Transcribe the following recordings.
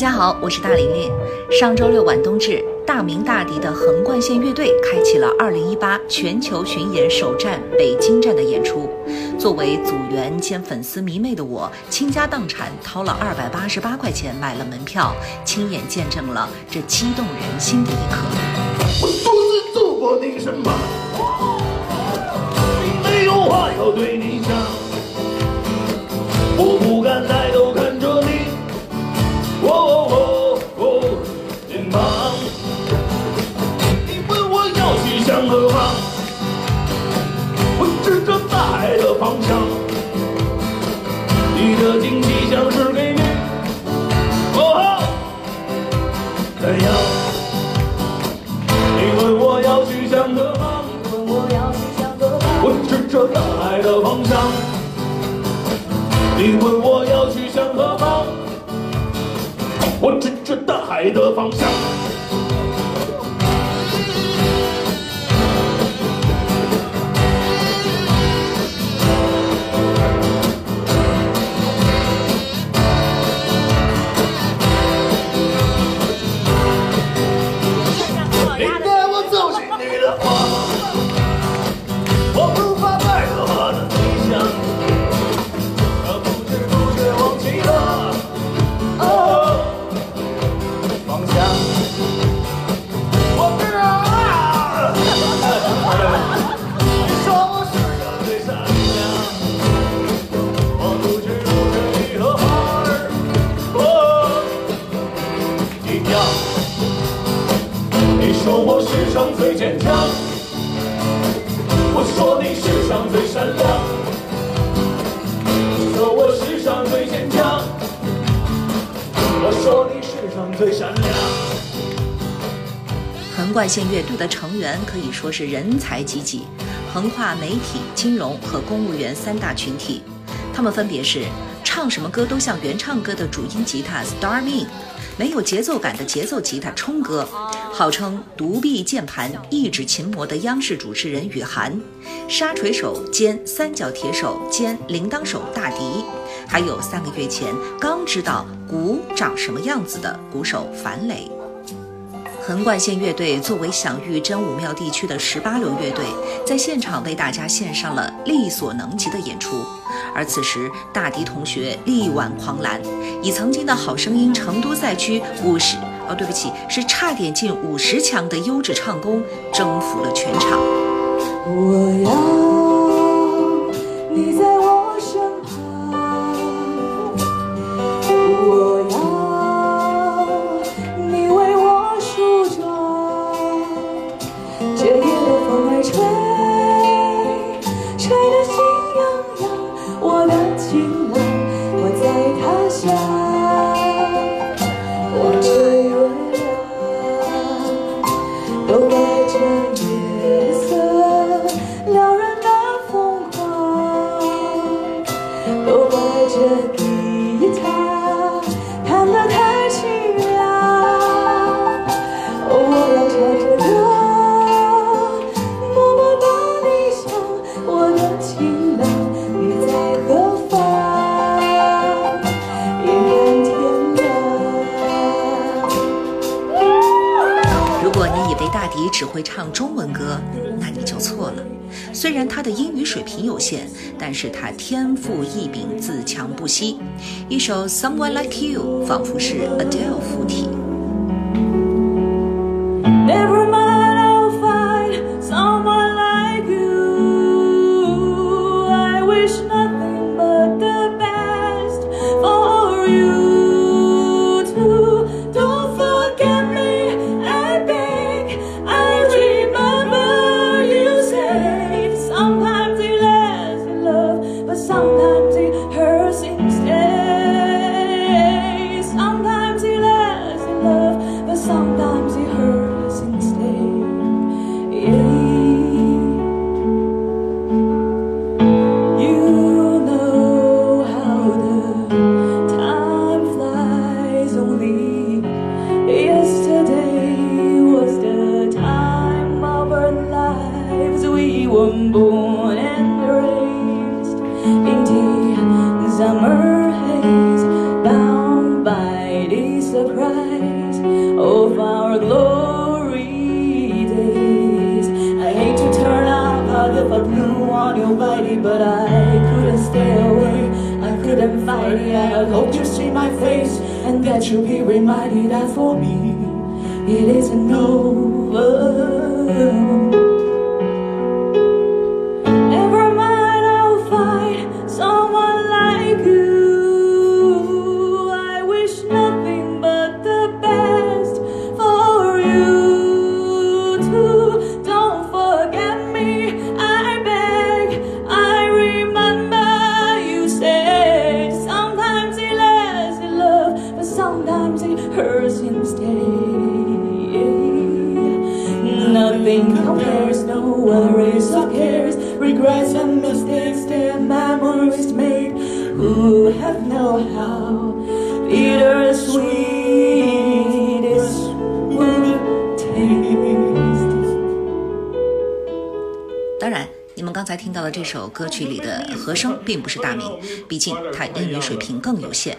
大家好，我是大玲玲。上周六晚冬至，大名大敌的横贯线乐队开启了2018全球巡演首站北京站的演出。作为组员兼粉丝迷妹的我，倾家荡产掏了288块钱买了门票，亲眼见证了这激动人心的一刻。我独自走过那个什么，方向。你问我要去向何方？我指着大海的方向。你带我走进你的花，说我世上最坚强，我说你世上最善良。你说我世上最坚强，我说你世上最善良。横贯线乐队的成员可以说是人才济济，横跨媒体、金融和公务员三大群体。他们分别是唱什么歌都像原唱歌的主音吉他 Starmin，没有节奏感的节奏吉他冲哥，号称独臂键盘、一指琴魔的央视主持人雨涵，沙锤手兼三角铁手兼铃铛手大迪，还有三个月前刚知道鼓长什么样子的鼓手樊磊。横贯线乐队作为享誉真武庙地区的十八流乐队，在现场为大家献上了力所能及的演出。而此时，大迪同学力挽狂澜，以曾经的好声音成都赛区五十哦，对不起，是差点进五十强的优质唱功，征服了全场。我要只会唱中文歌，那你就错了。虽然他的英语水平有限，但是他天赋异禀，自强不息。一首《Someone Like You》仿佛是 Adele 附体。It. I hope you see my face and that you'll be reminded that for me it isn't over. Who have known how bittersweet this would taste? 当然，你们刚才听到的这首歌曲里的和声并不是大明，毕竟他英语水平更有限。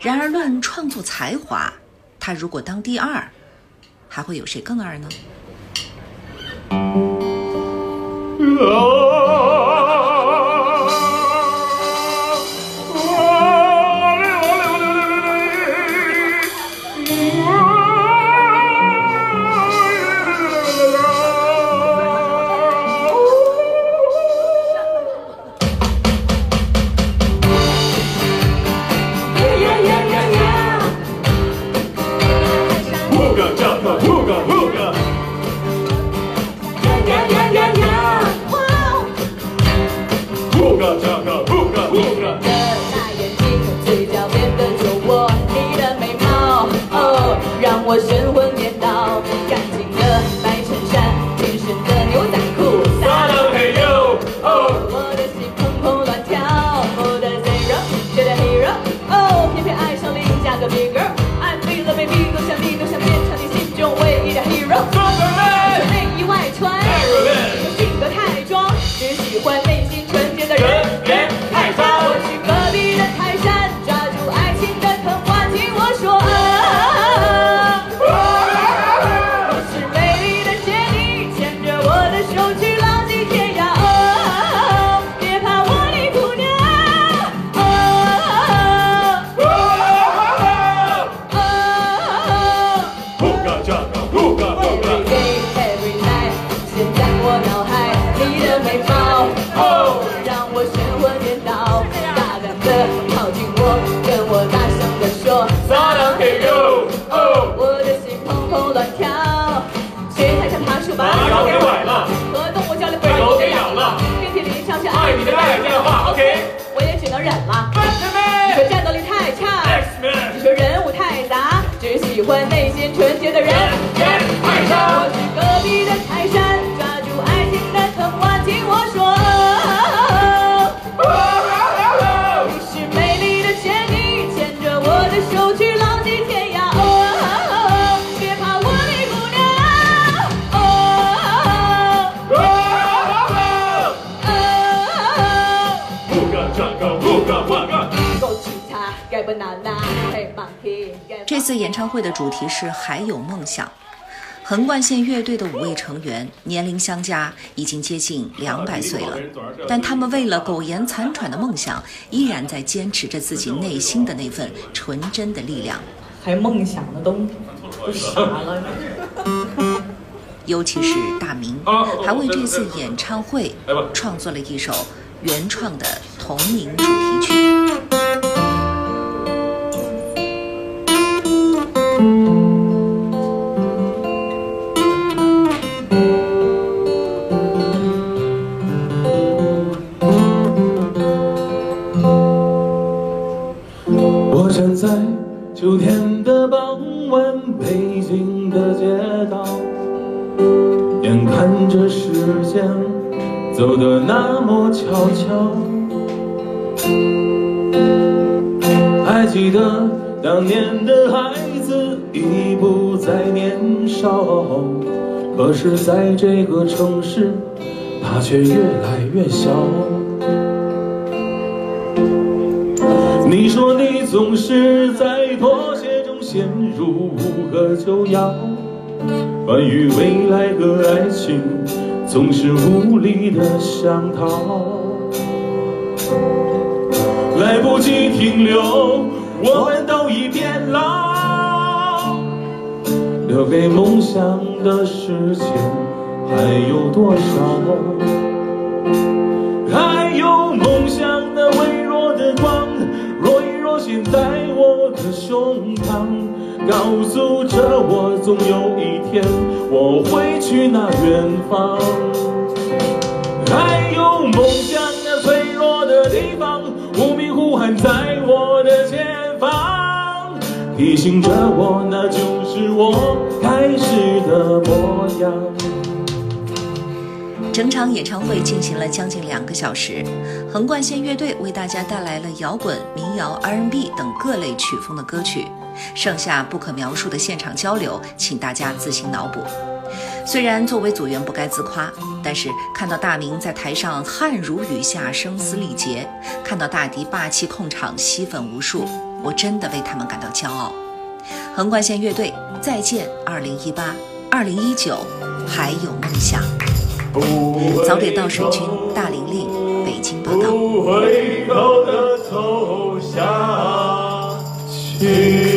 然而，论创作才华，他如果当第二，还会有谁更二呢？和动物交流被狗给咬了。电梯里唱着爱你的爱电话，OK。我也只能忍了。你说战斗力太差，你说人物太杂，只喜欢内心纯洁的人。我去隔这次演唱会的主题是“还有梦想”。横贯线乐队的五位成员年龄相加已经接近两百岁了，但他们为了苟延残喘的梦想，依然在坚持着自己内心的那份纯真的力量。还梦想的都都傻了。尤其是大明，还为这次演唱会创作了一首原创的同名主题曲。街道，眼看着时间走得那么悄悄。还记得当年的孩子已不再年少，可是在这个城市，他却越来越小。你说你总是在妥协中陷入无可救药，关于未来和爱情，总是无力的想逃，来不及停留，我们都已变老。留给梦想的时间还有多少？还有梦想的微弱的光，若隐若现在我的胸膛，告诉着我，总有一天我会去那远方。还有梦想那脆弱的地方，无名呼喊在我的前方，提醒着我，那就是我开始的模样。整场演唱会进行了将近两个小时，横贯线乐队为大家带来了摇滚、民谣、R&B 等各类曲风的歌曲，剩下不可描述的现场交流，请大家自行脑补。虽然作为组员不该自夸，但是看到大明在台上汗如雨下、声嘶力竭，看到大迪霸气控场、吸粉无数，我真的为他们感到骄傲。横贯线乐队，再见，二零一八、二零一九，还有梦想。早点到水军，大玲玲，北京报道。不回头的走下去。